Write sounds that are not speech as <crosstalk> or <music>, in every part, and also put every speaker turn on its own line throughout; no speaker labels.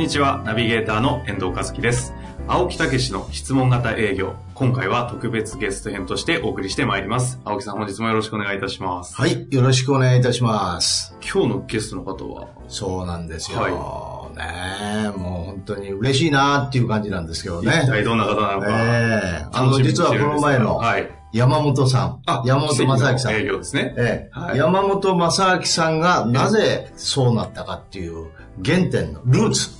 にちは。ナビゲーターの遠藤和樹です。青木武の質問型営業。今回は特別ゲスト編としてお送りしてまいります。青木さん本日もよろしくお願いいたします。
はいよろしくお願いいたします。
今日のゲストの方は？
そうなんですよ、はい。ねもう本当に嬉しいなっていう感じなんですけどね。
一体どんな方なのか。
ええ。ー、あの、実はこの前の、山本さん。
あ、
山本正明さん。
営業ですね。
ええ。ーはい、山本正明さんがなぜそうなったかっていう原点のルーツ。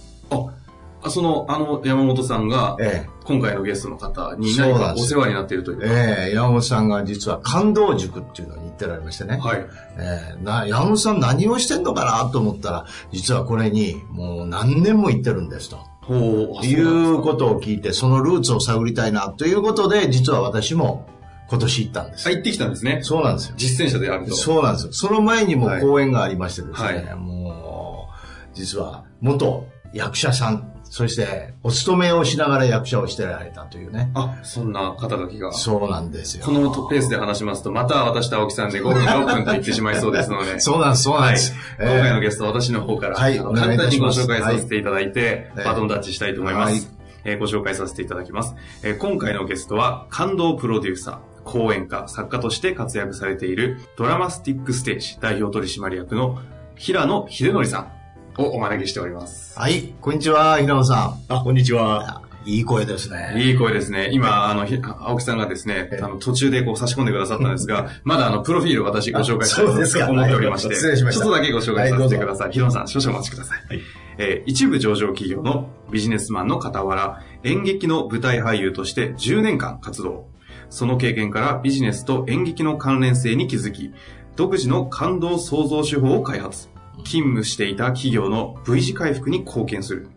あ、その、あの、山本さんが、ええ、今回のゲストの方に何かお世話になっているという
ええ山本さんが実は感動塾っていうのに行ってられましてね。
はい。
ええな、山本さん何をしてんのかなと思ったら、実はこれにもう何年も行ってるんですと。
ほ
う。いうことを聞いて、そのルーツを探りたいなということで、実は私も今年行ったんです。
あ、行ってきたんですね。
そうなんですよ。
実践者であると。
そうなんですよ。その前にも講演がありましてですね、はいはい、もう、実は元役者さんそして、お勤めをしながら役者をしてられたというね。
あ、そんな肩書きが。
そうなんですよ。
このペースで話しますと、また私と青木さんで5分、6分と言ってしまいそうですので。<laughs>
そうなんです、そうなんです。
はい、今回のゲスト、私の方から、はい、簡単にご紹介させていただいて、はい、バトンタッチしたいと思います。はい、えー、ご紹介させていただきます。えー、今回のゲストは、感動プロデューサー。講演家、作家として活躍されているドラマスティックステージ代表取締役の平野秀則さん。をお招きしております。
はい、こんにちは、平野さ
ん。あ、こんにちは。
いい声ですね。
いい声ですね。今、あの、青木さんがですね、あの、途中でこう差し込んでくださったんですが、まだあの、プロフィール私ご紹介したいと思っておりまして、
失礼しました。
ちょっとだけご紹介させてください。平野さん、少々お待ちください。はい、えー、一部上場企業のビジネスマンの傍ら、演劇の舞台俳優として10年間活動。その経験からビジネスと演劇の関連性に気づき、独自の感動創造手法を開発。勤務していた企業の V 字回復に貢献する。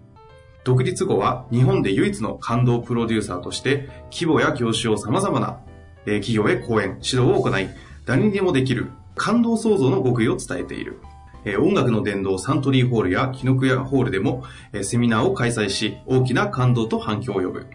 独立後は日本で唯一の感動プロデューサーとして規模や業種を様々な企業へ講演、指導を行い、誰にでもできる感動創造の極意を伝えている。音楽の殿堂サントリーホールや紀ノ国屋ホールでもセミナーを開催し大きな感動と反響を呼ぶ。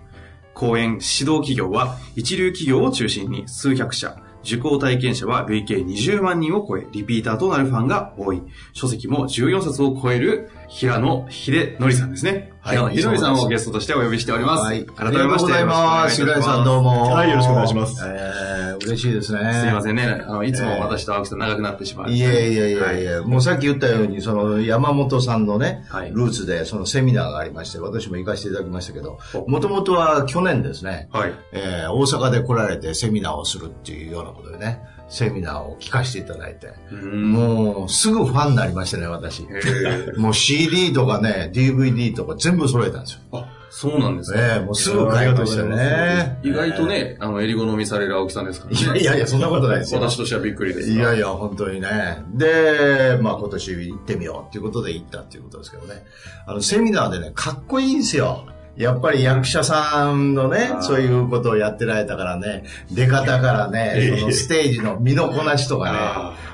講演、指導企業は一流企業を中心に数百社、受講体験者は累計20万人を超え、リピーターとなるファンが多い。書籍も14冊を超える平野秀則さんですね。はい。平野秀則さんをゲストとしてお呼びしております。はい。
改めまして。ありがとうございます。さんどうも。
はい、よろしくお願いします。
えー、嬉しいですね。
すいませんね。あの、いつも私と青木さん長くなってしまう。
いやいやいやいや、もうさっき言ったように、その山本さんのね、ルーツでそのセミナーがありまして、私も行かせていただきましたけど、もともとは去年ですね、はい。えー、大阪で来られてセミナーをするっていうようなことでね、セミナーを聞かせていただいて、もうすぐファンになりましたね、私。<laughs> もう CD とかね、DVD とか全部揃えたんですよ。
あ、そうなんです
ね。ええもうすぐ買いましたね。
意外とね、あの、襟好みされる青木さんですからね。
いやいや、そんなことないですよ。
私としてはびっくりです。
いやいや、本当にね。で、まあ今年行ってみようっていうことで行ったっていうことですけどね。あの、セミナーでね、かっこいいんですよ。やっぱり役者さんのね、そういうことをやってられたからね、出方からね、そのステージの身のこなしとかね、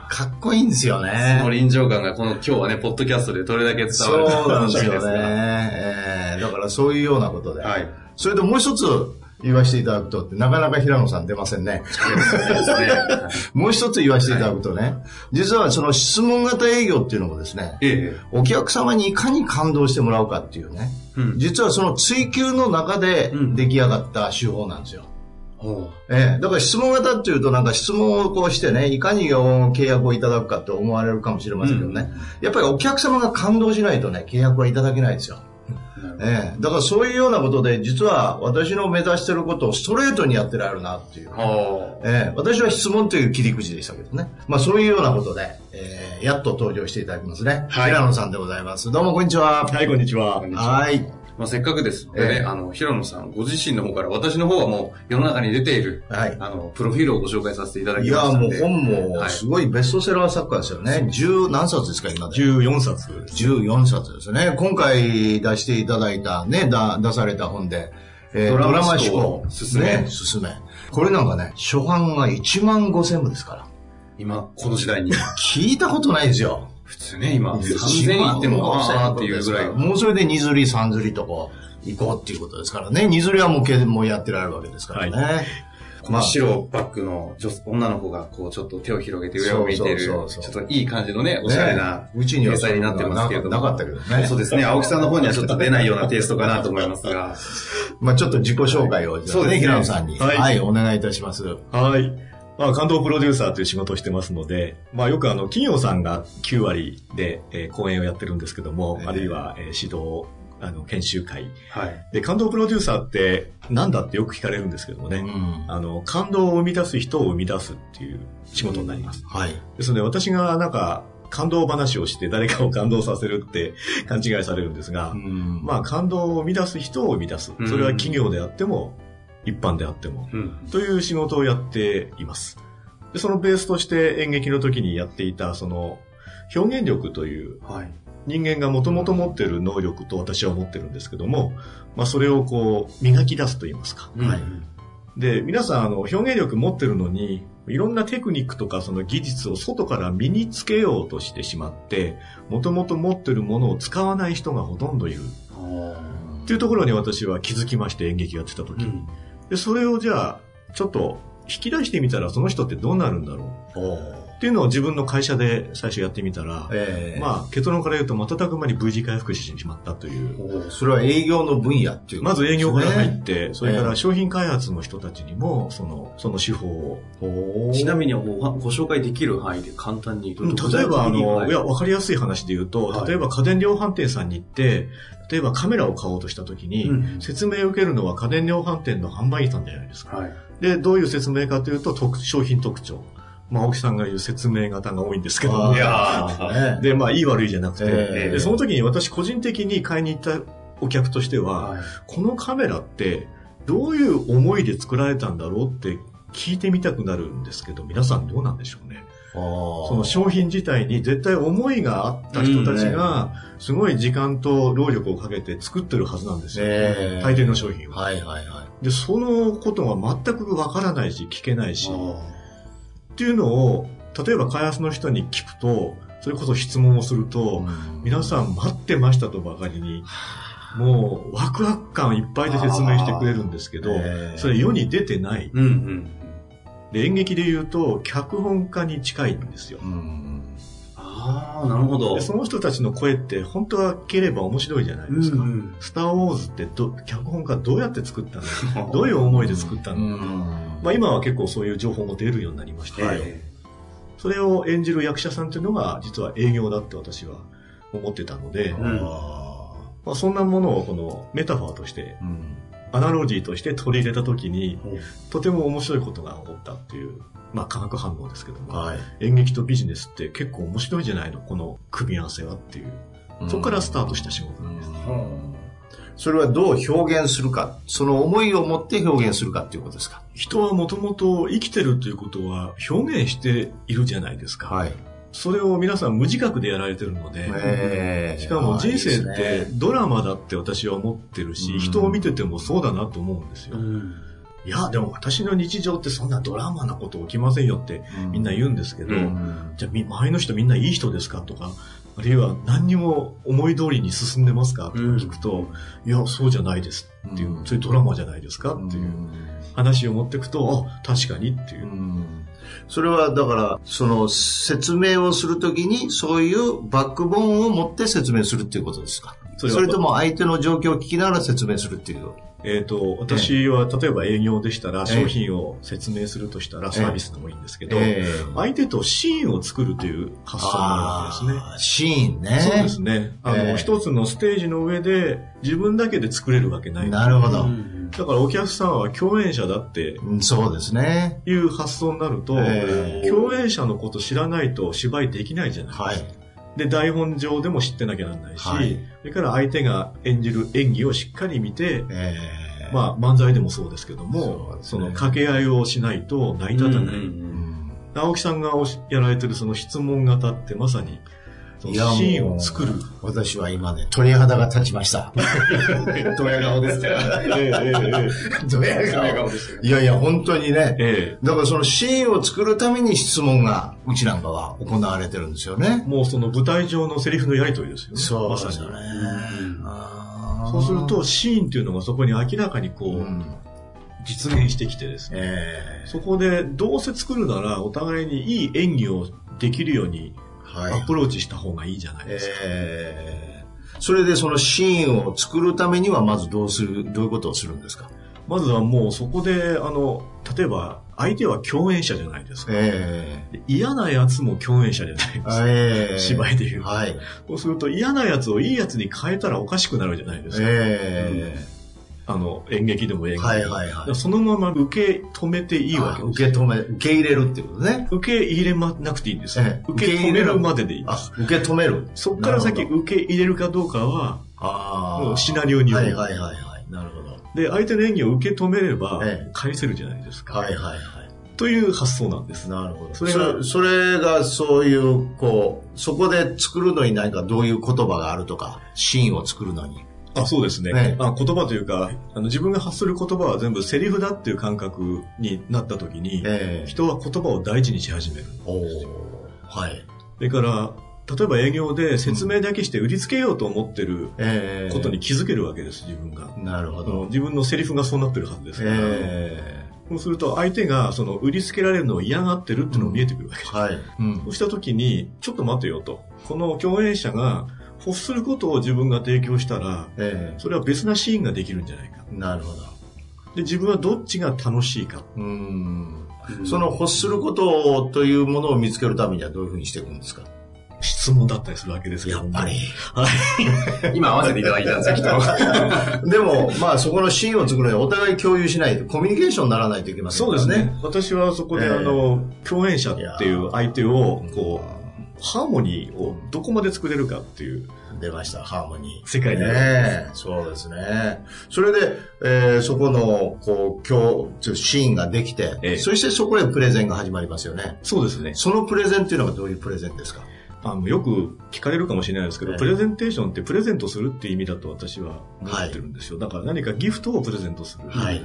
かっこいいんですよね。
その臨場感がこの今日はね、ポッドキャストでどれだけ伝わるか
そうなんですよね。えー、だからそういうようなことで。はい。それでもう一つ、言わせていただくとなかなか平野さん出ませんね。もう一つ言わせていただくとね、はい、実はその質問型営業っていうのもですね、ええ、お客様にいかに感動してもらうかっていうね、うん、実はその追求の中で出来上がった手法なんですよ。う。ん、ええ、だから質問型っていうとなんか質問をこうしてね、いかに契約をいただくかって思われるかもしれませんけどね、うん、やっぱりお客様が感動しないとね、契約はいただけないですよ。ええ、だからそういうようなことで、実は私の目指してることをストレートにやってられるなっていう。ええ、私は質問という切り口でしたけどね。まあそういうようなことで、えー、やっと登場していただきますね。はい、平野さんでございます。どうもこんにちは。
はい、こんにちは。
はい。
まあ、せっかくですのでね、えー、あの、平野さんご自身の方から私の方はもう世の中に出ている、はい、あの、プロフィールをご紹介させていただきましたいや、もう
本もすごいベストセラー作家ですよね。十、何冊ですか、今
で。14冊。
14冊ですね。今回出していただいた、ね、だ出された本で、えー、ドラマ思考。
進め。
ね、進め。これなんかね、初版が1万5千部ですから。
今、この時代に。<laughs>
聞いたことないですよ。
普通ね、今、3000いっても、ああっていうぐらい。
もうそれで2釣り、3釣りとこう、行こうっていうことですからね。2釣りはもうけもやってられるわけですからね。はい
この白バッグの女の子がこうちょっと手を広げて上を見てる、ちょっといい感じのね、おしゃれな
うちには
になってますけれども。
なかったけどね。
そうですね、青木さんの方にはちょっと出ないようなテイストかなと思いますが。<laughs>
まあちょっと自己紹介を、そうですね、平野さんに、はい、お願いいたします。
はい。まあ、感動プロデューサーという仕事をしてますので、まあ、よくあの、企業さんが9割で、えー、講演をやってるんですけども、えー、あるいは、えー、指導、あの、研修会。はい。で、感動プロデューサーって何だってよく聞かれるんですけどもね、うん、あの、感動を生み出す人を生み出すっていう仕事になります。はい。ですので、私がなんか、感動話をして誰かを感動させるって勘違いされるんですが、うん、まあ感動を生み出す人を生み出す。それは企業であっても、一般であっても、うん、という仕事をやっています。で、そのベースとして演劇の時にやっていた、その、表現力という、はい、人間がもともと持ってる能力と私は思ってるんですけども、まあそれをこう、磨き出すと言いますか。うん、はい。で、皆さん、あの、表現力持ってるのに、いろんなテクニックとかその技術を外から身につけようとしてしまって、もともと持ってるものを使わない人がほとんどいる。っていうところに私は気づきまして、演劇やってた時に。うんで、それをじゃあ、ちょっと引き出してみたらその人ってどうなるんだろう。っていうのを自分の会社で最初やってみたら、えー、まあ結論から言うと瞬く間に V 字回復してしまったとい
う。それは営業の分野っていう、
ね、まず営業から入って、それから商品開発の人たちにも、その、その手法
を。ちなみにご紹介できる範囲で簡単に。
例えば、あの、いや、わかりやすい話で言うと、例えば家電量販店さんに行って、例えばカメラを買おうとしたときに、説明を受けるのは家電量販店の販売員さんじゃないですか。はい、で、どういう説明かというと、商品特徴。まあ、青木さんが言う説明型が多いんですけど、いやで、まあ、いい悪いじゃなくて、えー、でその時に私個人的に買いに行ったお客としては、はい、このカメラってどういう思いで作られたんだろうって聞いてみたくなるんですけど、皆さんどうなんでしょうね。その商品自体に絶対思いがあった人たちが、すごい時間と労力をかけて作ってるはずなんですよ。えー、大抵の商品は。はいはいはい。で、そのことが全くわからないし、聞けないし、っていうのを、例えば開発の人に聞くと、それこそ質問をすると、皆さん待ってましたとばかりに、もうワクワク感いっぱいで説明してくれるんですけど、それ世に出てない。うんうん、で演劇で言うと、脚本家に近いんですよ。うん
ああ、なるほど。
その人たちの声って本当は聞ければ面白いじゃないですか。うんうん、スター・ウォーズってど脚本家どうやって作ったの？<laughs> どういう思いで作ったの、うん、まあ、今は結構そういう情報も出るようになりまして、はい、それを演じる役者さんっていうのが実は営業だって私は思ってたので、うん、まあ、そんなものをこのメタファーとしてアナロジーとして取り入れた時に、とても面白いことが起こったっていう、まあ化学反応ですけども、はい、演劇とビジネスって結構面白いじゃないの、この組み合わせはっていう。そこからスタートした仕事なんです、
それはどう表現するか、その思いを持って表現するかっていうことですか？
人はもともと生きてるということは表現しているじゃないですか。はい。それを皆さん無自覚でやられてるので、しかも人生ってドラマだって私は思ってるし、人を見ててもそうだなと思うんですよ。いや、でも私の日常ってそんなドラマなこと起きませんよってみんな言うんですけど、じゃあ周りの人みんないい人ですかとか、あるいは何にも思い通りに進んでますかとか聞くと、いや、そうじゃないですっていう、そういうドラマじゃないですかっていう話を持っていくと、あ、確かにっていう。
それはだから、その説明をするときに、そういうバックボーンを持って説明するっていうことですか？それとも相手の状況を聞きながら説明するっていう
えっ、と、私は、例えば営業でしたら、商品を説明するとしたら、サービスでもいいんですけど、相手とシーンを作るという発想になるわけですね。
シーンね。
そうですね。あの、一つのステージの上で、自分だけで作れるわけない。
なるほど。
だからお客さんは共演者だって、
そうですね。
いう発想になると、共演者のこと知らないと芝居できないじゃないですか。はい。で、台本上でも知ってなきゃなんないし、はい、それから相手が演じる演技をしっかり見て、えー、まあ、漫才でもそうですけども、そ、ね,、の掛け合いをしないと成り立たない。うんうんうん、直樹さんがやられてるその質問型ってまさに、シーンを作る。
私は今ね、鳥肌が立ちました。
ドヤ顔ですよ。
ドヤ顔。いやいや、本当にね。えだからそのシーンを作るために質問が、うちなんかは行われてるんですよね。
もうその舞台上のセリフのやりとりですよね。
そう
ま
さに。
そうすると、シーンっていうのがそこに明らかにこう、実現してきてですね、えー、そこでどうせ作るならお互いにいい演技をできるようにアプローチした方がいいじゃないですか。え
ー、それでそのシーンを作るためにはまずどうする、どういうことをするんですか？
まずはもうそこで、あの、例えば相手は共演者じゃないですか。えー、嫌なやつも共演者じゃないですか。えー、芝居でいう。はい。そうすると嫌なやつをいいやつに変えたらおかしくなるじゃないですか。えー、うんあの、演劇でも映画でも。はいはいはい。そのまま受け止めていいわけです。
受け止め、受け入れるっていうことね。
受け入れまなくていいんですよ。受け止めるまででいいです。
受け止める。
そっから先受け入れるかどうかは、あもうシナリオによる。はいはいはいはい。なるほど。で、相手の演技を受け止めれば、返せるじゃないですか。はいはいはい。という発想なんです。
なるほど。それが、それがそういう、こう、そこで作るのに何かどういう言葉があるとか、シーンを作るのに。
あそうですね、ね、あ言葉というかあの自分が発する言葉は全部セリフだっていう感覚になった時に、えー、人は言葉を大事にし始めるはい。それから例えば営業で説明だけして売りつけようと思ってることに気づけるわけです、自分が。
なるほど。
自分のセリフがそうなってるはずですから。えー、そうすると相手がその売りつけられるのを嫌がってるっていうのが見えてくるわけです。うん、はい。うん、そうした時に、ちょっと待てよと。この共演者が欲することを自分が提供したら、えー、それは別なシーンができるんじゃないか。
なるほど。
で、自分はどっちが楽しいか。うん。
その欲することというものを見つけるためにはどういうふうにしていくんですか？
質問だったりするわけですけど
やっぱり。
はい。今合わせていただいたんですよ、きっ
と。でも、まあそこのシーンを作るにはお互い共有しないと、コミュニケーションにならないといけませんね。そうですね。
私はそこで、あの、共演者っていう相手を、こう、ハーモニーをどこまで作れるかっていう。
出ました、ハーモニ
ー。世界で、
ね。そうですね。それで、えー、そこの、こう、今日、シーンができて、ええ、そしてそこでプレゼンが始まりますよね。
そうですね。
そのプレゼンっていうのがどういうプレゼンですか？
あのよく聞かれるかもしれないですけど、えプレゼンテーションってプレゼントするっていう意味だと私は思ってるんですよ。はい、だから何かギフトをプレゼントする。はい。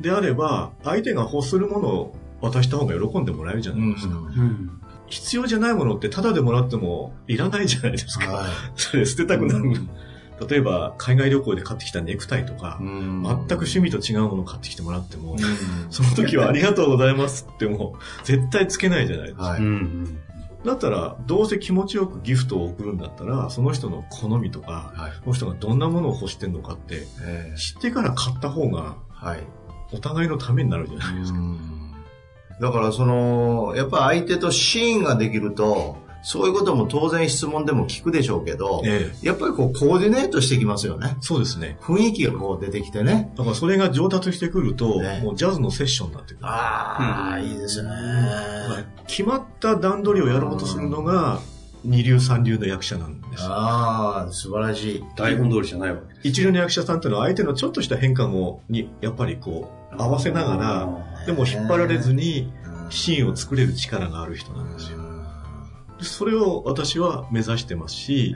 であれば、相手が欲するものを渡した方が喜んでもらえるじゃないですか。うん、うん必要じゃないものってタダでもらってもいらないじゃないですか。はい、<laughs> それ捨てたくなる。例えば、海外旅行で買ってきたネクタイとか、全く趣味と違うものを買ってきてもらっても、その時はありがとうございますっても、絶対つけないじゃないですか。はい、だったら、どうせ気持ちよくギフトを送るんだったら、その人の好みとか、はい、その人がどんなものを欲してるのかって、知ってから買った方が、お互いのためになるじゃないですか。
だからその、やっぱ相手とシーンができると、そういうことも当然質問でも聞くでしょうけど、ええ、やっぱりこうコーディネートしてきますよね。
そうですね。
雰囲気がこう出てきてね。
だからそれが上達してくると、ね、もうジャズのセッションになってくる。
ああ、うん、いいですね、
決まった段取りをやろうとするのが、二流三流の役者なんです。
ああ、素晴らしい。
台本通りじゃないわけ
です。一流の役者さんっていうのは相手のちょっとした変化も、に、やっぱりこう、合わせながら、でも引っ張られずに、シーンを作れる力がある人なんですよ。それを私は目指してますし、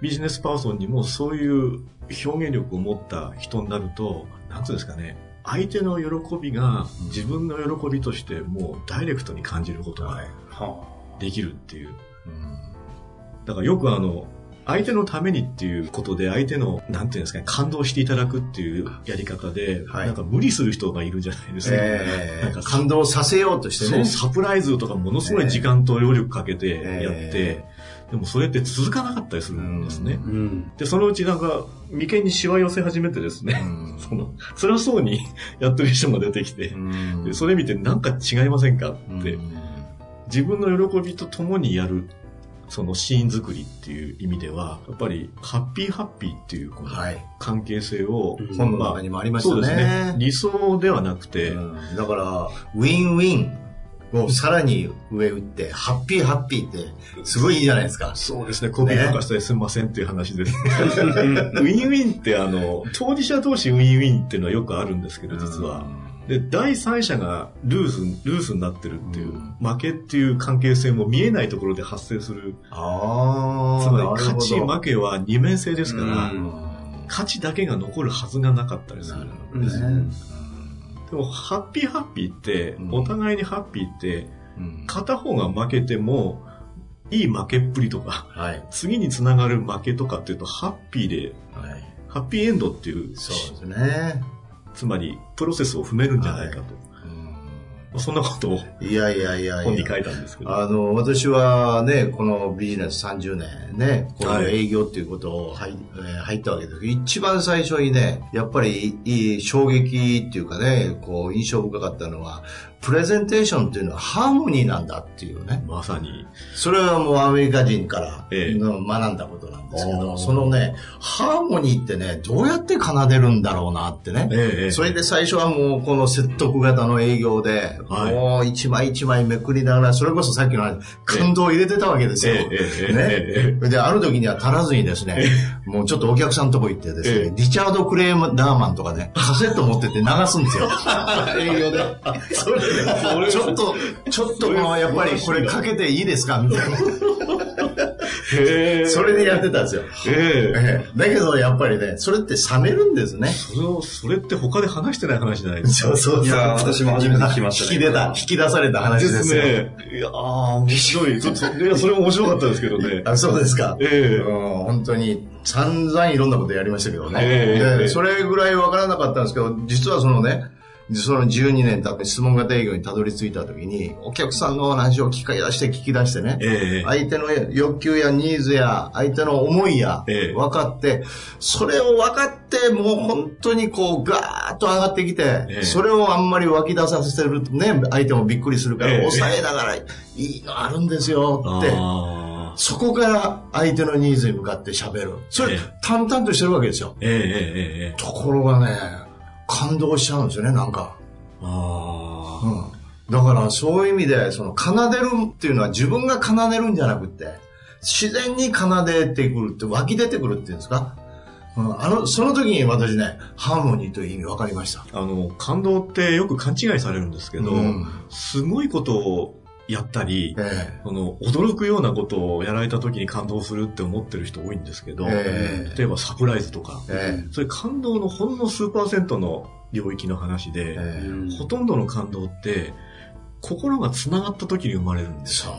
ビジネスパーソンにもそういう表現力を持った人になると、なんつうんですかね、相手の喜びが自分の喜びとしてもうダイレクトに感じることができるっていう。だからよくあの、相手のためにっていうことで、相手の、なんていうんですかね、感動していただくっていうやり方で、はい、なんか無理する人がいるじゃないですか。え
ー、なんか感動させようとしてね。
そう、サプライズとかものすごい時間と労力かけてやって、えー、でもそれって続かなかったりするんですね。うん、で、そのうちなんか、眉間にしわ寄せ始めてですね、うん、その、辛そうにやってる人が出てきて、うん、でそれ見てなんか違いませんかって、自分の喜びと共にやるそのシーン作りっていう意味では、やっぱりハッピーハッピーっていうこの関係性を、
本の中にもありましたね。そうですね。
理想ではなくて、う
ん、だから、ウィンウィン。をさらに上行って、ハッピーハッピーって、すごいいいじゃないですか。
そうですね。コピーとかしたりすみませんっていう話です。<laughs> ウィンウィンって、あの、当事者同士ウィンウィンっていうのはよくあるんですけど、実は。で、第三者がルース、ルースになってるっていう、負けっていう関係性も見えないところで発生する。あつまり、勝ち負けは二面性ですから、勝ちだけが残るはずがなかったりするんですね。でも、ハッピーハッピーって、お互いにハッピーって、片方が負けても、いい負けっぷりとか、はい、次につながる負けとかっていうと、ハッピーで、はい、ハッピーエンドっていう。
そうですね。
つまり、プロセスを踏めるんじゃないかと。はいそんなことをいやいやいや本に書いたんですけど。
あの、私はね、このビジネス30年ね、この営業っていうことを入,、入ったわけですけど、一番最初にね、やっぱりいい衝撃っていうかね、こう印象深かったのは、プレゼンテーションっていうのはハーモニーなんだっていうね。
まさに。
それはもうアメリカ人から学んだことなんですけど、ええ、そのね、ハーモニーってね、どうやって奏でるんだろうなってね。え、それで最初はもうこの説得型の営業で、はい、もう一枚一枚めくりながら、それこそさっきの感動を入れてたわけですよ。ね。で、ある時には足らずにですね、もうちょっとお客さんのとこ行ってですね、リチャード・クレーダーマンとかね、カセット持ってって流すんですよ。<laughs> 営業で。<laughs> <laughs> <laughs> ちょっと、ちょっともうやっぱりこれかけていいですか？みたいな。それでやってたんですよ。えだけどやっぱりね、それって冷めるんですね。
それを、それって他で話してない話じゃないです
か。そうそう。いや、私も初めて聞きました、ね。引き出た、引き出された話ですね。
いやー、面白い。ちょっと、いや、それも面白かったですけどね。
あ、そうですか。ええ本当に、散々いろんなことやりましたけどね。ええそれぐらいわからなかったんですけど、実はそのね、その12年経って質問型営業にたどり着いた時に、お客さんの話を聞き出して聞き出してね、えー、相手の欲求やニーズや相手の思いや分かって、それを分かって、もう本当にこうガーッと上がってきて、えー、それをあんまり湧き出させてるとね、相手もびっくりするから、抑えながら、いいのあるんですよって。そこから相手のニーズに向かって喋る。それ、淡々としてるわけですよ。えー、ところがね、感動しちゃうんですよね、なんか。ああ。うん。だからそういう意味で、その奏でるっていうのは自分が奏でるんじゃなくて、自然に奏でてくるって、湧き出てくるっていうんですか？うん、あの、その時に私ね、ハーモニーという意味分かりました。
あの、感動ってよく勘違いされるんですけど、うん、すごいことをやったり、えー、の驚くようなことをやられた時に感動するって思ってる人多いんですけど、えー、例えばサプライズとか、えー、それ感動のほんの数パーセントの領域の話で、ほとんどの感動って心が繋がった時に生まれるんですよ。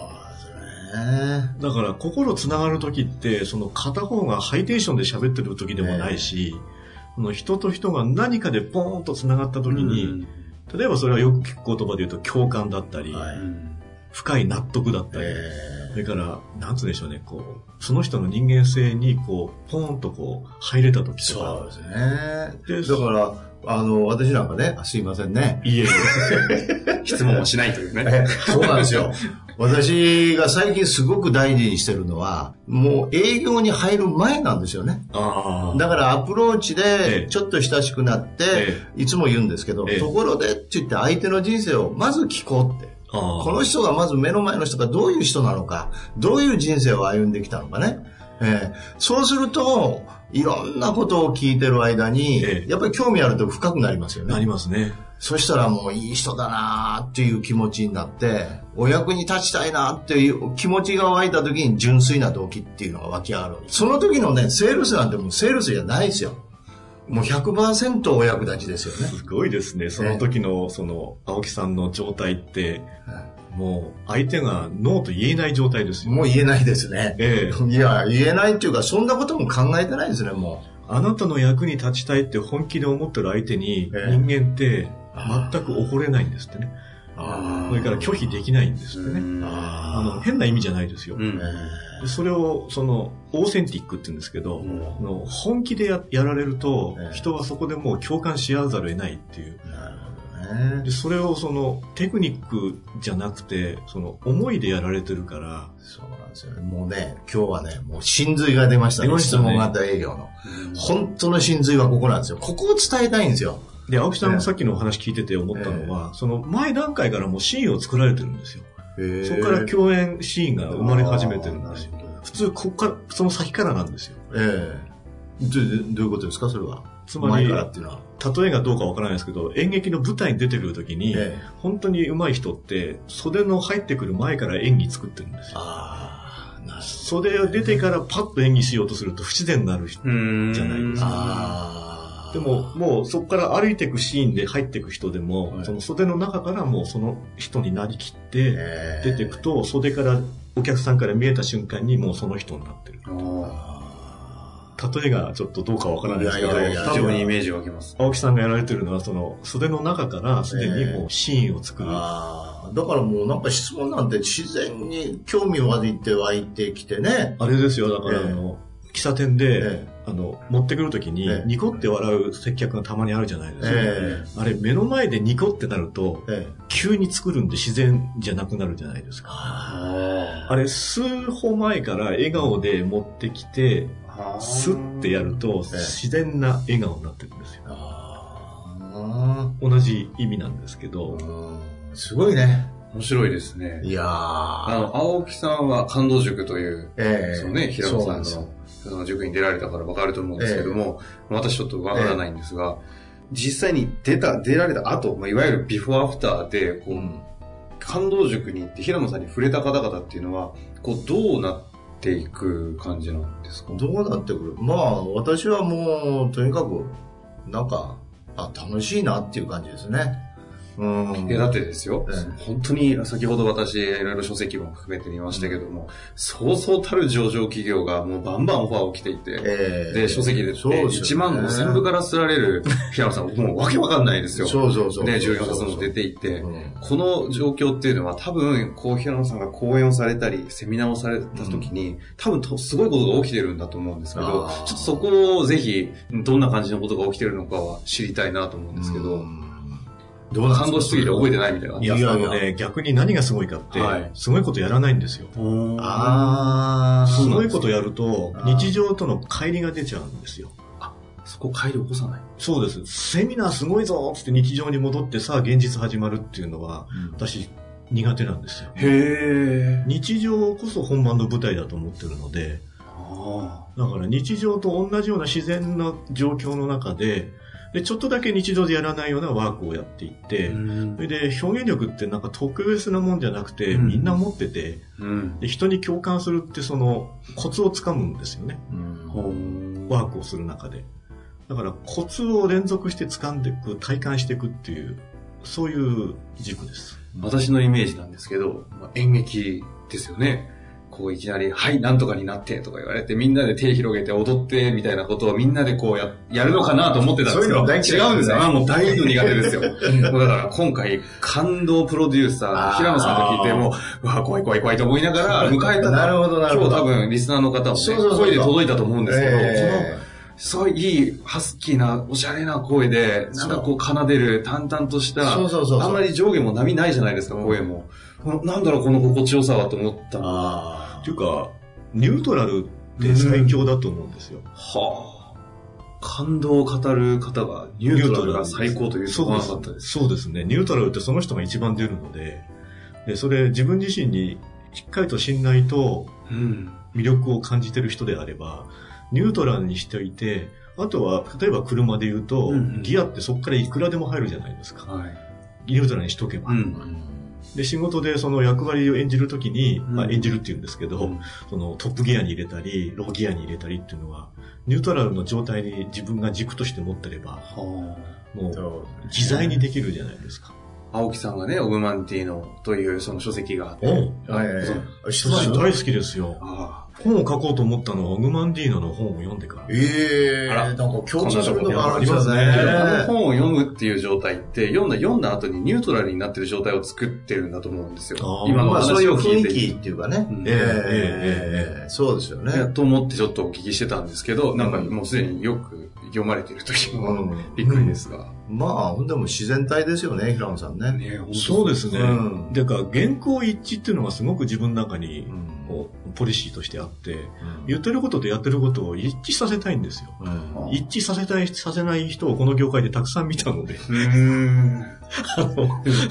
だから心繋がる時ってその片方がハイテンションで喋ってる時でもないし、その人と人が何かでポーンと繋がった時に、例えばそれはよく聞く言葉で言うと共感だったり、はい深い納得だったり、それから、なんつうんでしょうね、こう、その人の人間性に、こう、ポーンとこう、入れた時とか。そう
ですね。だから、あの、私なんかね、すいませんね。
いえいえ。<laughs> 質問をしないというね。
そうなんですよ。私が最近すごく大事にしてるのは、もう営業に入る前なんですよね。だからアプローチでちょっと親しくなって、いつも言うんですけど、ところでって言って相手の人生をまず聞こうって。この人がまず目の前の人がどういう人なのか、どういう人生を歩んできたのかね。えー、そうすると、いろんなことを聞いてる間に、えやっぱり興味あると深くなりますよね。
なりますね。
そしたらもういい人だなっていう気持ちになって、お役に立ちたいなっていう気持ちが湧いた時に純粋な動機っていうのが湧き上がる。その時のね、セールスなんてもうセールスじゃないですよ。もう100%お役立ちですよね。
すごいですね。その時の、その、青木さんの状態って、もう、相手がノーと言えない状態ですよ。
もう言えないですね。ええ。いや、言えないっていうか、そんなことも考えてないですね、も
う。あなたの役に立ちたいって本気で思ってる相手に、人間って全く怒れないんですってね。それから拒否できないんですってね。あの変な意味じゃないですよ。うん。それを、その、オーセンティックって言うんですけど、うん、本気でややられると、人はそこでもう共感し合わざるを得ないっていう。ね、でそれをそのテクニックじゃなくてその思いでやられてるから
そうなんですよね。もうね今日はねもう真髄が出ましたね、ね、質問型営業の、うん、本当の真髄はここなんですよ。ここを伝えたいんですよ
で、青木さんさっきのお話聞いてて思ったのは、その前段階からもうシーンを作られてるんですよ。そこから共演シーンが生まれ始めてるんですよ。普通、ここから、その先からなんですよ。
ええー、どういうことですか、それは。
つまり、例えがどうかわからないですけど、演劇の舞台に出てくるときに、ええ、本当に上手い人って、袖の入ってくる前から演技作ってるんですよ。袖を出てからパッと演技しようとすると不自然になるじゃないですか。でも、もうそこから歩いていくシーンで入っていく人でも、はい、その袖の中からもうその人になりきって出ていくと、袖からお客さんから見えた瞬間にもうその人になってる。例えがちょっとどうかわからないですけど、
非常にイメージ湧きます。
青木さんがやられてるのは、その袖の中からすでにもうシーンを作る。だ
からもうなんか質問なんて自然に興味を湧いて湧いてきてね。
あれですよ、だからあの、喫茶店で、えあの、持ってくるときに、ニコって笑う接客がたまにあるじゃないですか。えあれ、目の前でニコってなると、急に作るんで自然じゃなくなるじゃないですか。あれ、数歩前から笑顔で持ってきて、スッてやると、自然な笑顔になってるんですよ。同じ意味なんですけど。
すごいね。
面白いですね。
いやあ
の、青木さんは感動塾という、えー、そのね、平野さんのその塾に出られたから分かると思うんですけども、えー、私ちょっと分からないんですが、えー、実際に出た、出られた後、まあ、いわゆるビフォーアフターで、こう、うん、感動塾に行って平野さんに触れた方々っていうのは、こう、どうなっていく感じなんですか？
どうなってくる？まあ、私はもう、とにかく、なんか、あ、楽しいなっていう感じですね。
うん。いや、だってですよ、本当に先ほど私、いろいろ書籍も含めてみましたけども、うん、そうそうたる上場企業がもうバンバンオファーを来ていて、えー、で、書籍で、で1万5千部からすられる平野さん、もうわけわかんないですよ。
そうそうそう。
で、14冊も出ていて、この状況っていうのは多分、こう、平野さんが講演をされたり、セミナーをされた時に、うん、多分と、すごいことが起きてるんだと思うんですけど、ちょっとそこをぜひ、どんな感じのことが起きてるのかは知りたいなと思うんですけど、うんどう感動しすぎて覚えてないみたいな。いや、
いやね、逆に何がすごいかって、はい、すごいことやらないんですよ。ああ。すごいことやると、日常との乖離が出ちゃうんですよ。
あ、そこ乖離起こさない？
そうです。セミナーすごいぞって日常に戻ってさあ現実始まるっていうのは、うん、私苦手なんですよ。へ日常こそ本番の舞台だと思ってるので、だから日常と同じような自然な状況の中で、で、ちょっとだけ日常でやらないようなワークをやっていって、それで表現力ってなんか特別なもんじゃなくて、みんな持ってて、で、人に共感するってそのコツをつかむんですよね。ワークをする中で。だからコツを連続して掴んでいく、体感していくっていう、そういう軸です。
私のイメージなんですけど、演劇ですよね。こういきなり、はい、なんとかになってとか言われて、みんなで手広げて踊ってみたいなことをみんなでこうややるのかなと思ってたんですけど、違うんですよ。あもう大の苦手ですよ。<laughs> もうだから今回、感動プロデューサー、平野さんと聞いても、うわ、怖い怖い怖いと思いながら <laughs> 迎えた
なるほど、なるほ
ど。今日多分リスナーの方もね、声で届いたと思うんですけど、この、すごいいい、ハスキーな、おしゃれな声で、なんかこう奏でる、淡々とした、そうそうそうあんまり上下も波ないじゃないですか、声も。なんだろう、この心地よさはと思った。あ
っていうか、ニュートラルって最強だと思うんですよ。
はあ。感動を語る方がニュートラルが最高という
そうです。そうですね。ニュートラルってその人が一番出るので、でそれ自分自身にしっかりと信頼と魅力を感じてる人であれば、ニュートラルにしておいて、あとは、例えば車で言うと、うんうん、ギアってそこからいくらでも入るじゃないですか。はい、ニュートラルにしとけば。うんで、仕事でその役割を演じるときに、まあ演じるって言うんですけど、そのトップギアに入れたり、ローギアに入れたりっていうのは、ニュートラルの状態に自分が軸として持ってれば、もう自在にできるじゃないですか。
青木さんがね、オブマンティーノというその書籍があって。
はい、大好きですよ。ああ本を書こうと思ったのは、オグマンディーノの本を読んでから。
ええー、なんか共通することがありますね。
あの本を読むっていう状態って、読んだ、読んだ後にニュートラルになってる状態を作ってるんだと思うんですよ。
今の話を聞いて。雰囲気っていうかね。ええええそうですよね。
と思ってちょっとお聞きしてたんですけど、なんかもうすでによく読まれてる時もびっくりですが。
まあ、ほんでも自然体ですよね、平野さんね。ね
そうですね。うん、だから、原稿一致っていうのがすごく自分の中に、こう、ポリシーとしてあって、うん、言ってることとやってることを一致させたいんですよ。うん、一致させたい、させない人をこの業界でたくさん見たので。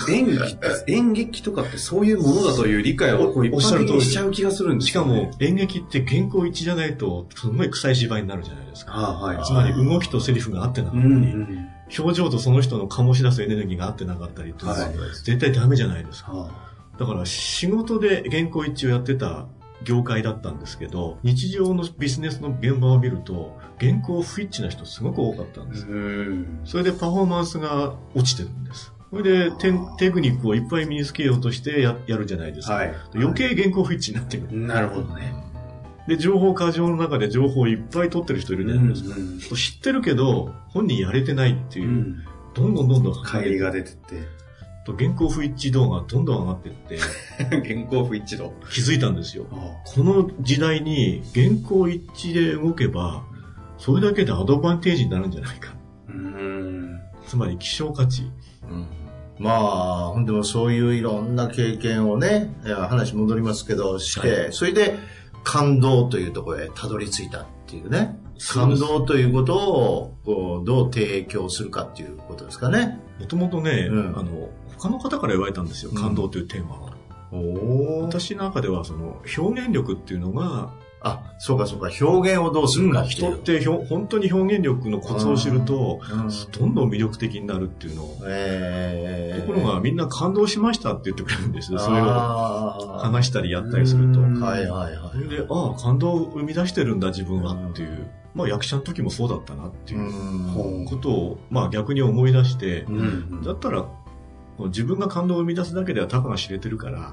演劇、演劇とかってそういうものだという理解をこう一般的にしちゃう気がするんです
よ、ね、しかも演劇って原稿一致じゃないと、すごい臭い芝居になるじゃないですか。はい、つまり動きとセリフが合ってなかったり、表情とその人の醸し出すエネルギーが合ってなかったりとか、はい、絶対ダメじゃないですか。だから仕事で原稿一致をやってた業界だったんですけど、日常のビジネスの現場を見ると、原稿不一致な人すごく多かったんです。それでパフォーマンスが落ちてるんです。それでテテクニックをいっぱい身につけようとしてややるじゃないですか。はい、余計原稿不一致になってくる。
なるほどね。
で、情報過剰の中で情報をいっぱい取ってる人いるじゃないですか。うんうん、知ってるけど、本人やれてないっていう、うん、どんどんどんどん
帰りが出てって。
と原稿不一致度がどんどん上がっていって、<laughs>
原稿不一致度
気づいたんですよ。この時代に原稿一致で動けば、それだけでアドバンテージになるんじゃないか。つまり希少価値。うん
まあ、ほんでもそういういろんな経験をね、話戻りますけど、して、はい、それで感動というところへたどり着いたっていうね。感動ということをこうどう提供するかっていうことですかね。
もともとね、うん、あの、他の方から言われたんですよ、感動というテーマは。私の中ではその表現力っていうのが
あ、そうかそうか、表現をどうするか
って人ってひょ本当に表現力のコツを知ると、どんどん魅力的になるっていうのを。えー、ところがみんな感動しましたって言ってくれるんですよ。それを話したりやったりすると。はいはいはい。で、ああ、感動を生み出してるんだ自分はっていう。まあ役者の時もそうだったなっていうことを、まあ逆に思い出して、だったら、自分が感動を生み出すだけではたかが知れてるから、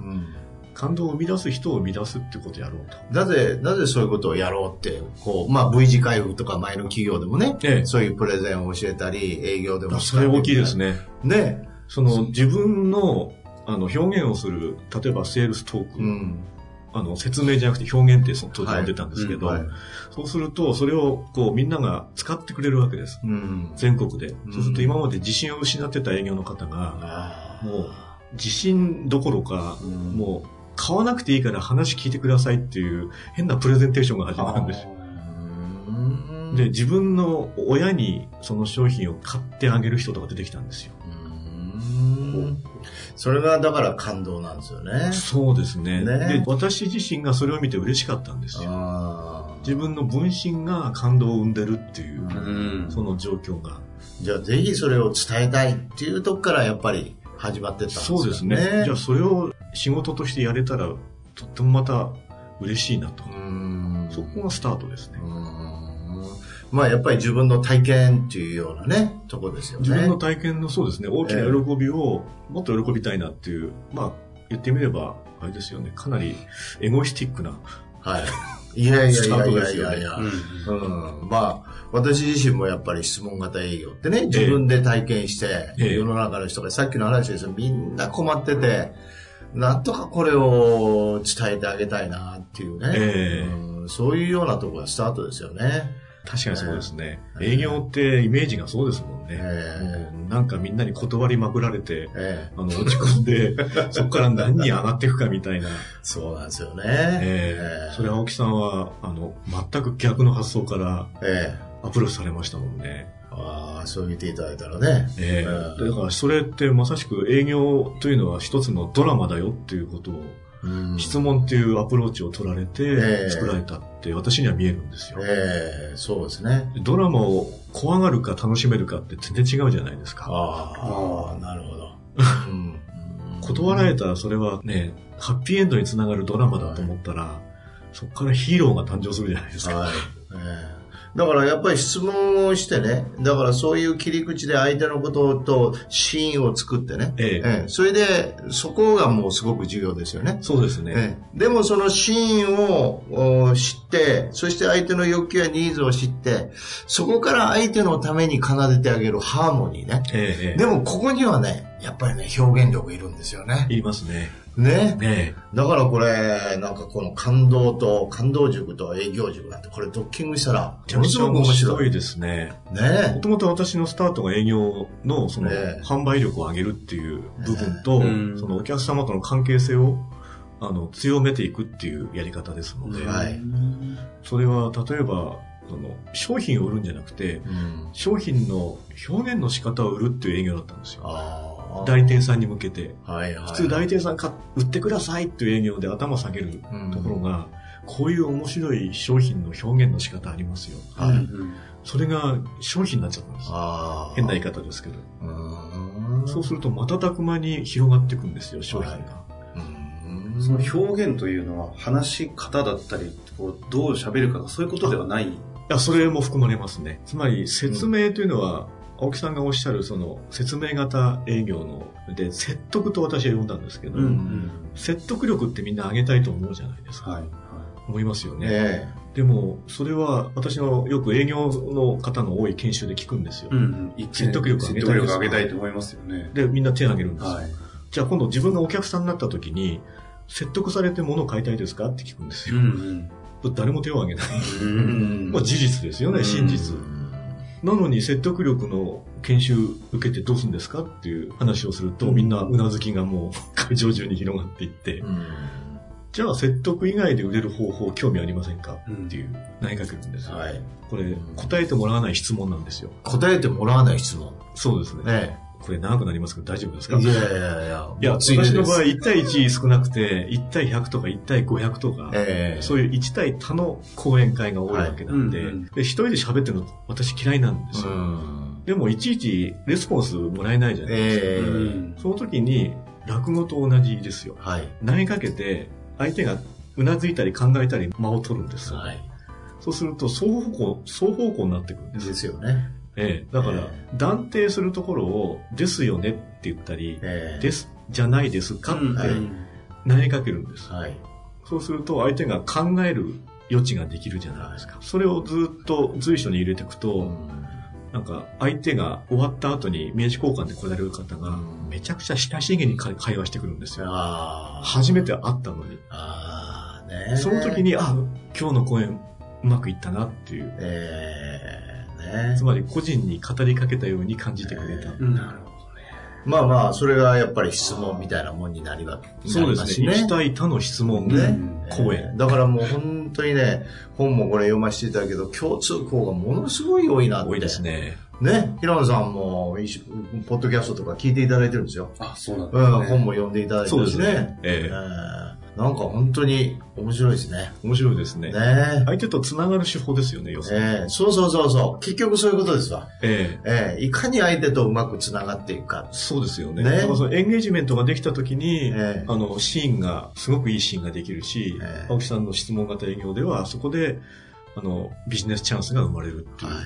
感動を生み出す人を生み出すってことをやろうと。
なぜ、なぜそういうことをやろうって、こう、まあ V 字回復とか前の企業でもね、ええ、そういうプレゼンを教えたり、営業でも
それ大きいですね。ね。その自分のあの表現をする、例えばセールストーク、うん、あの説明じゃなくて表現ってその当時呼んでたんですけど、はいうんはい、そうするとそれをこうみんなが使ってくれるわけです。うん、全国で。そうすると今まで自信を失ってた営業の方が、もう自信どころか、もう買わなくていいから話聞いてくださいっていう変なプレゼンテーションが始まるんですよ。で、自分の親にその商品を買ってあげる人とか出てきたんですよ。
それがだから感動なんですよね。
そうですね。ねで、私自身がそれを見て嬉しかったんですよ。自分の分身が感動を生んでるっていう、うその状況が。
じゃあぜひそれを伝えたいっていうとこからやっぱり始まってたんですね。
そうですね。じゃあそれを仕事としてやれたら、とってもまた嬉しいなと。そこがスタートですね。
まあやっぱり自分の体験っていうようなね、とこですよね。
自分の体験のそうですね、大きな喜びをもっと喜びたいなっていう、まあ言ってみれば、あれですよね、かなりエゴイスティックな。
はい。いやいやいやいやいやいや。うん、まあ、私自身もやっぱり質問型営業ってね、自分で体験して、え世の中の人が、さっきの話ですよ、みんな困ってて、なんとかこれを伝えてあげたいなっていうね、えうん、そういうようなところがスタートですよね。
確かにそうですね。えー、営業ってイメージがそうですもんね。えー、なんかみんなに断りまくられて、えー、あの落ち込んで、<laughs> そこから何に上がっていくかみたいな。
そうなんですよね。え
ー、それ青木さんは、あの、全く逆の発想からアプローチされましたもんね。
ああ、そう言っていただいたらね。
ええー、だからそれってまさしく営業というのは一つのドラマだよっていうことを質問っていうアプローチを取られて作られたって私には見えるんですよ。
ええー、そうですね。
ドラマを怖がるか楽しめるかって全然違うじゃないですか。
ああ、なるほど。<laughs>
うん、断られたらそれはね、ハッピーエンドにつながるドラマだと思ったら、はい、そこからヒーローが誕生するじゃないですか。はい。え
ーだからやっぱり質問をしてね、だからそういう切り口で相手のこととシーンを作ってね、えええそれでそこがもうすごく重要ですよね。
そうですね。
えでもそのシーンを知って、そして相手の欲求やニーズを知って、そこから相手のために奏でてあげるハーモニーね。ええ、でもここにはね、やっぱりね、表現力いるんですよね。
いりますね。
ね？
ね
だからこれ、なんかこの感動と、感動塾と営業塾なんて、これドッキングしたら、
ものすごく面白いですね。
ね？
もともと私のスタートが営業の、その、販売力を上げるっていう部分と、そのお客様との関係性を、あの、強めていくっていうやり方ですので、はい、それは、例えば、その商品を売るんじゃなくて、うん、商品の表現の仕方を売るっていう営業だったんですよ。代理店さんに向けて。はいはい、普通代理店さんか売ってくださいっていう営業で頭下げるところが、うん、こういう面白い商品の表現の仕方ありますよ。はい、それが商品になっちゃったんです。変な言い方ですけど。そうすると瞬く間に広がっていくんですよ、商品が。はい
その表現というのは話し方だったり、こうどう喋るかそういうことではない
や、それも含まれますね。つまり、説明というのは、うん、青木さんがおっしゃる、その、説明型営業の、で、説得と私は呼んだんですけど、うんうん、説得力ってみんな上げたいと思うじゃないですか。はい、思いますよね。えー、でも、それは私のよく営業の方の多い研修で聞くんですよ。うんうん、説得力上げたい
です。説得力上げたいと思いますよね。
で、みんな手を挙げるんですよ。はい、じゃあ今度自分がお客さんになった時に、説得されて物を買いたいですか？って聞くんですよ。うんうん誰も手を挙げない。まあ事実ですよね、真実。なのに説得力の研修受けてどうするんですかっていう話をすると、みんなうなずきがもう会場中に広がっていって、じゃあ説得以外で売れる方法興味ありませんかっていう投げかけるんですよ。はい、これ、答えてもらわない質問なんですよ。
答えてもらわない質問。
そうですね。ええこれ長くなりますけど大丈夫ですか？
いやいやいや
いや。私の場合1対1少なくて、1対100とか1対500とか、えー、そういう1対多の講演会が多いわけなんで、はいうんうん、で一人で喋ってるの私嫌いなんですよ。でもいちいちレスポンスもらえないじゃないですか。えー、その時に落語と同じですよ。はい、投げかけて相手がうなずいたり考えたり間を取るんです。はい、そうすると双方向、双方向になってくるんです。
ですよね。
ええ、だから、断定するところを、ですよねって言ったり、えー、です、じゃないですかって投げかけるんです。はい、そうすると、相手が考える余地ができるじゃないですか。それをずっと随所に入れていくと、うん、なんか、相手が終わった後に名刺交換で来られる方が、めちゃくちゃ親しげに会話してくるんですよ。初めて会ったのに。あね、その時に、あ、今日の講演うまくいったなっていう。えーね。つまり個人に語りかけたように感じてくれた。なるほどね。
まあまあ、それがやっぱり質問みたいなもんになります
ね。そうですね。一対他の質問ね。講演。
だからもう本当にね、本もこれ読ませていただけど、共通項がものすごい多いなって。
多いですね。
ね、平野さんも、ポッドキャストとか聞いていただいてるんですよ。
あ、そうなんですね。うん、
本も読んでいただいてるしね。ね。ええーなんか本当に面白いですね。
面白いですね。ね相手と繋がる手法ですよね、要するに。え
ー、そうそうそうそう。結局そういうことですわ。えー、えー、いかに相手とうまく繋がっていくか。
そうですよね。ねだからそのエンゲージメントができた時に、えー、あの、シーンが、すごくいいシーンができるし、えー、青木さんの質問型営業では、そこで、あの、ビジネスチャンスが生まれるっていう。は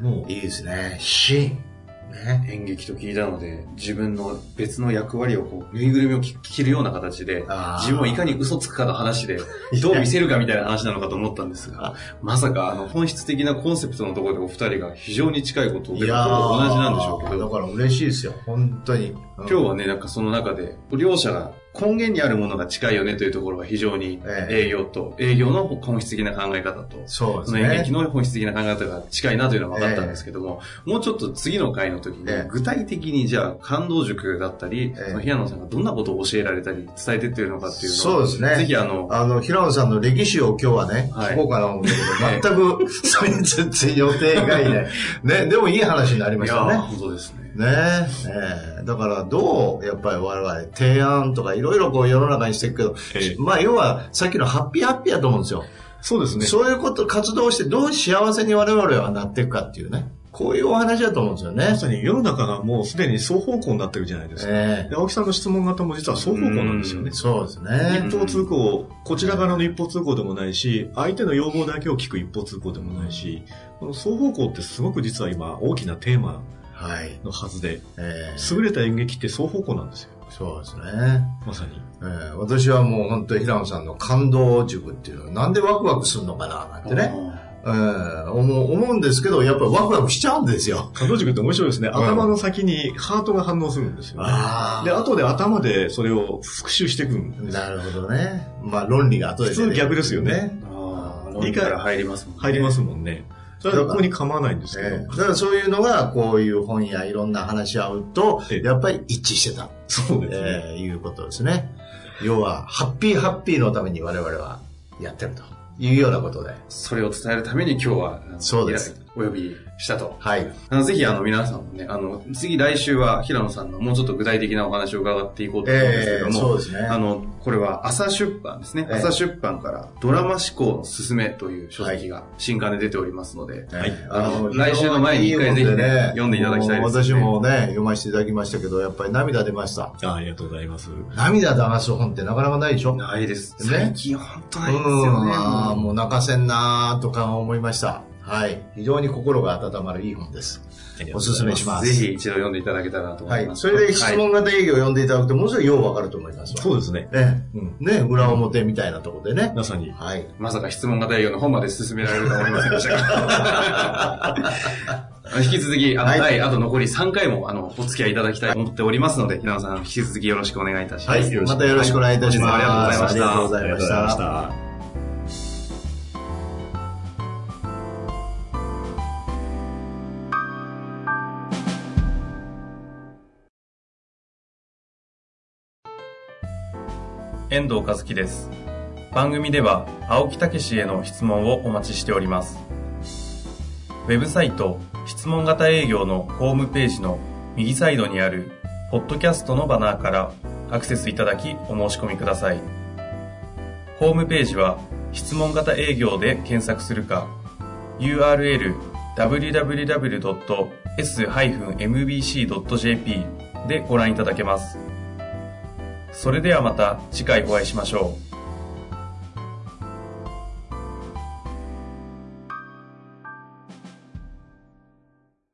い、
もういいですね。シーン。
ね、演劇と聞いたので、自分の別の役割をこう、ぬいぐるみを着るような形で、自分をいかに嘘つくかの話で、<laughs> どう見せるかみたいな話なのかと思ったんですが、まさかあの本質的なコンセプトのところでお二人が非常に近いことを、同じなんでしょうけ
ど。だから嬉しいですよ、本当に。
今日はね、なんかその中で、両者が根源にあるものが近いよねというところが非常に営業と、営業の本質的な考え方と、そうですね。演劇の本質的な考え方が近いなというのが分かったんですけども、もうちょっと次の回の時に、具体的にじゃあ感動塾だったり、平野さんがどんなことを教えられたり伝えてってるのかっていうのを、
そうですね。
ぜひあの、
あの、平野さんの歴史を今日はね、聞こうかなと思うけど、全く、<laughs> それ全然予定外で、ね、でもいい話になりましたね。
本当ですね。
ねえー、だからどう、やっぱり我々提案とかいろいろこう世の中にしていくけど、えー、まあ要はさっきのハッピーハッピーやと思うんですよ。
そうですね。
そういうこと、活動してどう幸せに我々はなっていくかっていうね。こういうお話だと思うんですよね。
まさに世の中がもうすでに双方向になってるじゃないですか。えー、で青木さんの質問型も実は双方向なんですよね。
そうですね。
一方通行、こちら側の一方通行でもないし、相手の要望だけを聞く一方通行でもないし、この双方向ってすごく実は今大きなテーマのはずで、はいえー、優れた演劇って双方向なんですよ。
そうですね。
まさに。
えー、私はもう本当に平野さんの感動塾っていうのはなんでワクワクするのかななんてね。えー、思思うんですけど、やっぱりワクワクしちゃうんですよ。
感動軸って面白いですね。頭の先にハートが反応するんですよね。で、後で頭でそれを復習していくん
なるほどね。まあ論理が後で、
ね。普通逆ですよね。
ああ、論理から入りますもんね。
入りますもんね。それはここに構わないんですけど、
だからそういうのが、こういう本やいろんな話し合うと、やっぱり一致してた。
そうですね。
えー、いうことですね。要は、ハッピーハッピーのために我々はやってるというようなことで。
それを伝えるために今日は、
そうです。
お呼びしたと。
はい。
あの、ぜひ、あの、皆さんもね、あの、次来週は平野さんのもうちょっと具体的なお話を伺っていこうと思うんですけども、えー、
そうですね。
あの、これは朝出版ですね。えー、朝出版からドラマ思考のすすめという書籍が新刊で出ておりますので、
はい。
あの、来週の前に一回ぜひね、読んでいただきたいです、
ね。私もね、読ませていただきましたけど、やっぱり涙出ました。
あありがとうございます。
涙流す本ってなかなかないでしょ？
ないです。ね。最近本当ないですよね。
ああ、もう泣かせんなーとか思いました。はい。非常に心が温まるいい本です。おすすめします。
ぜひ一度読んでいただけたらと思います。
はい。それで質問型営業を読んでいただくと、ものすごいようわかると思います
そうですね。
ね。うん。ね、裏表みたいなところでね。
まさに。
はい。
まさか質問型営業の本まで進められると思いませんでしたが。<laughs> 引き続き、あの、はい、あと残り3回も、あの、お付き合いいただきたいと思っておりますので、平野さん、引き続きよろしくお願いいたします。はい。
またよろしくお願いいたします。
ありがとうございました。あ
りがとうございました。
遠藤和樹です。番組では青木武氏への質問をお待ちしております。ウェブサイト質問型営業のホームページの右サイドにあるポッドキャストのバナーからアクセスいただきお申し込みください。ホームページは質問型営業で検索するか URL www.s-mbc.jp でご覧いただけます。それではまた次回お会いしましょう。